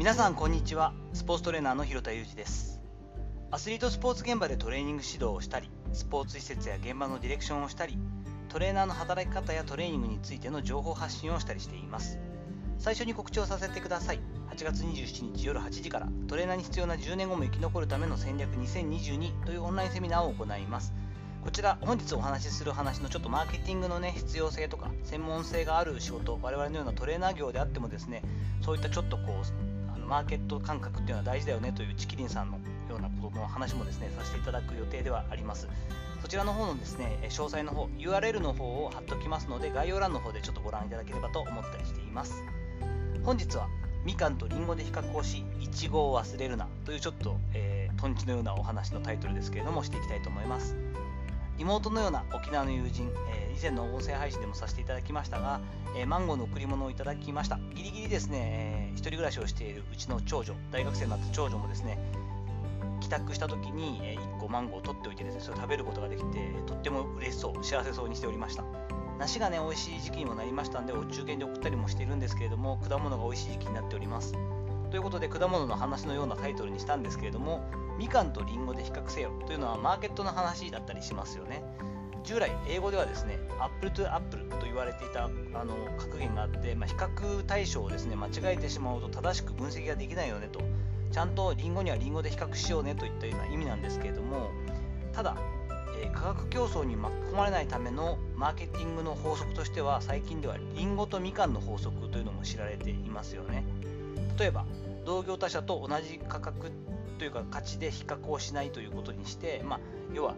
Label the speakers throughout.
Speaker 1: 皆さんこんにちは。スポーツトレーナーの広田裕二です。アスリートスポーツ現場でトレーニング指導をしたりスポーツ施設や現場のディレクションをしたりトレーナーの働き方やトレーニングについての情報発信をしたりしています。最初に告知をさせてください。8月27日夜8時からトレーナーに必要な10年後も生き残るための戦略2022というオンラインセミナーを行います。こちら本日お話しする話のちょっとマーケティングのね必要性とか専門性がある仕事我々のようなトレーナー業であってもですねそういったちょっとこうマーケット感覚っていうのは大事だよねというチキリンさんのようなことの話もですねさせていただく予定ではあります。そちらの方のですね詳細の方 URL の方を貼っておきますので概要欄の方でちょっとご覧いただければと思ったりしています。本日はみかんとりんごで比較をしいちごを忘れるなというちょっと、えー、とんちのようなお話のタイトルですけれどもしていきたいと思います。妹のような沖縄の友人、えー、以前の音声配信でもさせていただきましたが、えー、マンゴーの贈り物をいただきました。ギリギリですね、えー、一人暮らしをしているうちの長女大学生になった長女もですね帰宅した時に、え1個マンゴーを取っておいてですねそれを食べることができてとっても嬉しそう幸せそうにしておりました。梨がね美味しい時期にもなりましたんでお中元で送ったりもしているんですけれども果物が美味しい時期になっております。ということで果物の話のようなタイトルにしたんですけれどもみかんとりんごで比較せよというのはマーケットの話だったりしますよね。従来英語ではですね apple to apple と言われていたあの格言があって、まあ、比較対象をですね間違えてしまうと正しく分析ができないよねと。ちゃんとリンゴにはリンゴで比較しようねといったような意味なんですけれどもただ、えー、価格競争に巻き込まれないためのマーケティングの法則としては最近ではリンゴとみかんの法則というのも知られていますよね。例えば同業他社と同じ価格というか価値で比較をしないということにして、まあ、要は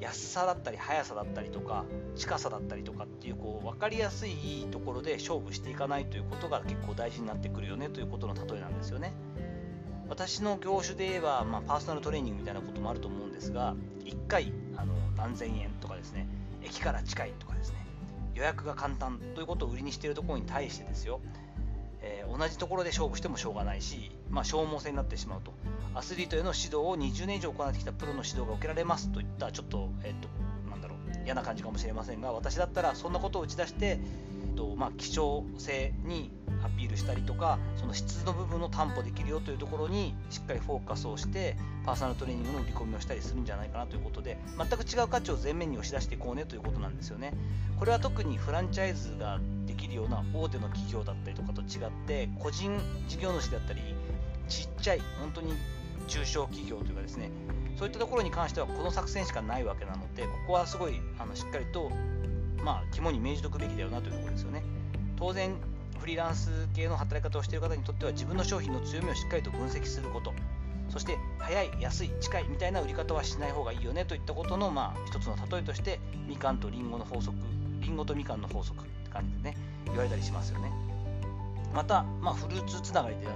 Speaker 1: 安さだったり速さだったりとか近さだったりとかっていうこう分かりやすいところで勝負していかないということが結構大事になってくるよねということの例えなんですよね。私の業種で言えば、まあ、パーソナルトレーニングみたいなこともあると思うんですが1回あの何千円とかですね駅から近いとかですね予約が簡単ということを売りにしているところに対してですよ、えー、同じところで勝負してもしょうがないし、まあ、消耗戦になってしまうと。アスリートへの指導を20年以上行ってきたプロの指導が受けられますといったちょっと,、えーと、なんだろう嫌な感じかもしれませんが私だったらそんなことを打ち出して、えーとまあ、希少性にアピールしたりとかその質の部分を担保できるよというところにしっかりフォーカスをしてパーソナルトレーニングの売り込みをしたりするんじゃないかなということで全く違う価値を前面に押し出していこうねということなんですよね。これは特にフランチャイズができるような大手の企業だったりとかと違って個人事業主だったりちっちゃい本当に中小企業というかですねそういったところに関してはこの作戦しかないわけなのでここはすごいあのしっかりとまあ肝に銘じておくべきだよなというところですよね。当然フリーランス系の働き方をしている方にとっては自分の商品の強みをしっかりと分析すること。そして早い安い近いみたいな売り方はしない方がいいよねといったことのまあ一つの例えとしてみかんとりんごの法則りんごとみかんの法則。感じでね言われたりしますよねまた、まあ、フルーツつながりで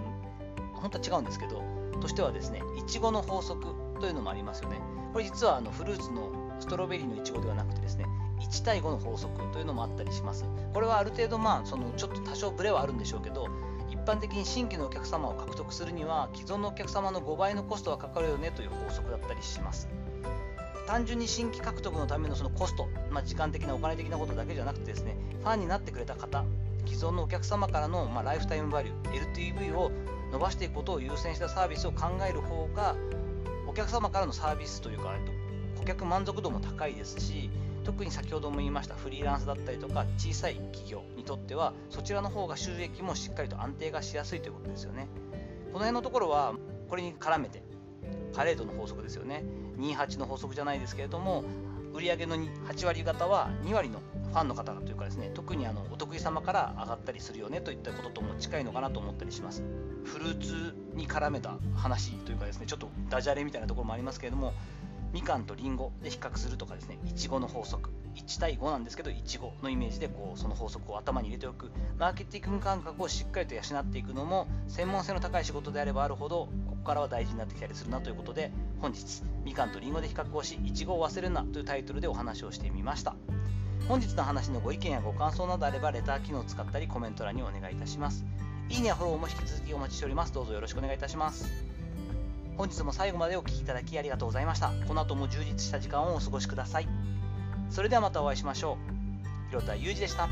Speaker 1: 本当は違うんですけどとしてはですねいちごの法則というのもありますよねこれ実はあのフルーツのストロベリーのいちごではなくてですね1対5の法則というのもあったりします。これはある程度、まあ、そのちょっと多少ブレはあるんでしょうけど、一般的に新規のお客様を獲得するには、既存のお客様の5倍のコストはかかるよねという法則だったりします。単純に新規獲得のためのそのコスト、まあ、時間的なお金的なことだけじゃなくてですね、ファンになってくれた方、既存のお客様からの、まあ、ライフタイムバリュー、LTV を伸ばしていくことを優先したサービスを考える方が、お客様からのサービスというか、顧客満足度も高いですし、特に先ほども言いましたフリーランスだったりとか小さい企業にとってはそちらの方が収益もしっかりと安定がしやすいということですよね。この辺のところはこれに絡めてパレードの法則ですよね。28の法則じゃないですけれども売上の8割方は2割のファンの方というかですね特にあのお得意様から上がったりするよねといったこととも近いのかなと思ったりします。フルーツに絡めた話というかですねちょっとダジャレみたいなところもありますけれどもみかんとりんごで比較するとかですねいちごの法則。1対5なんですけどいちごのイメージでこうその法則を頭に入れておく。マーケティング感覚をしっかりと養っていくのも専門性の高い仕事であればあるほどからは大事になってきたりするなということで本日みかんとりんごで比較をしいちごを忘れるなというタイトルでお話をしてみました本日の話のご意見やご感想などあればレター機能を使ったりコメント欄にお願いいたしますいいねやフォローも引き続きお待ちしておりますどうぞよろしくお願いいたします本日も最後までお聴きいただきありがとうございました。この後も充実した時間をお過ごしください。それではまたお会いしましょう。広田裕二でした。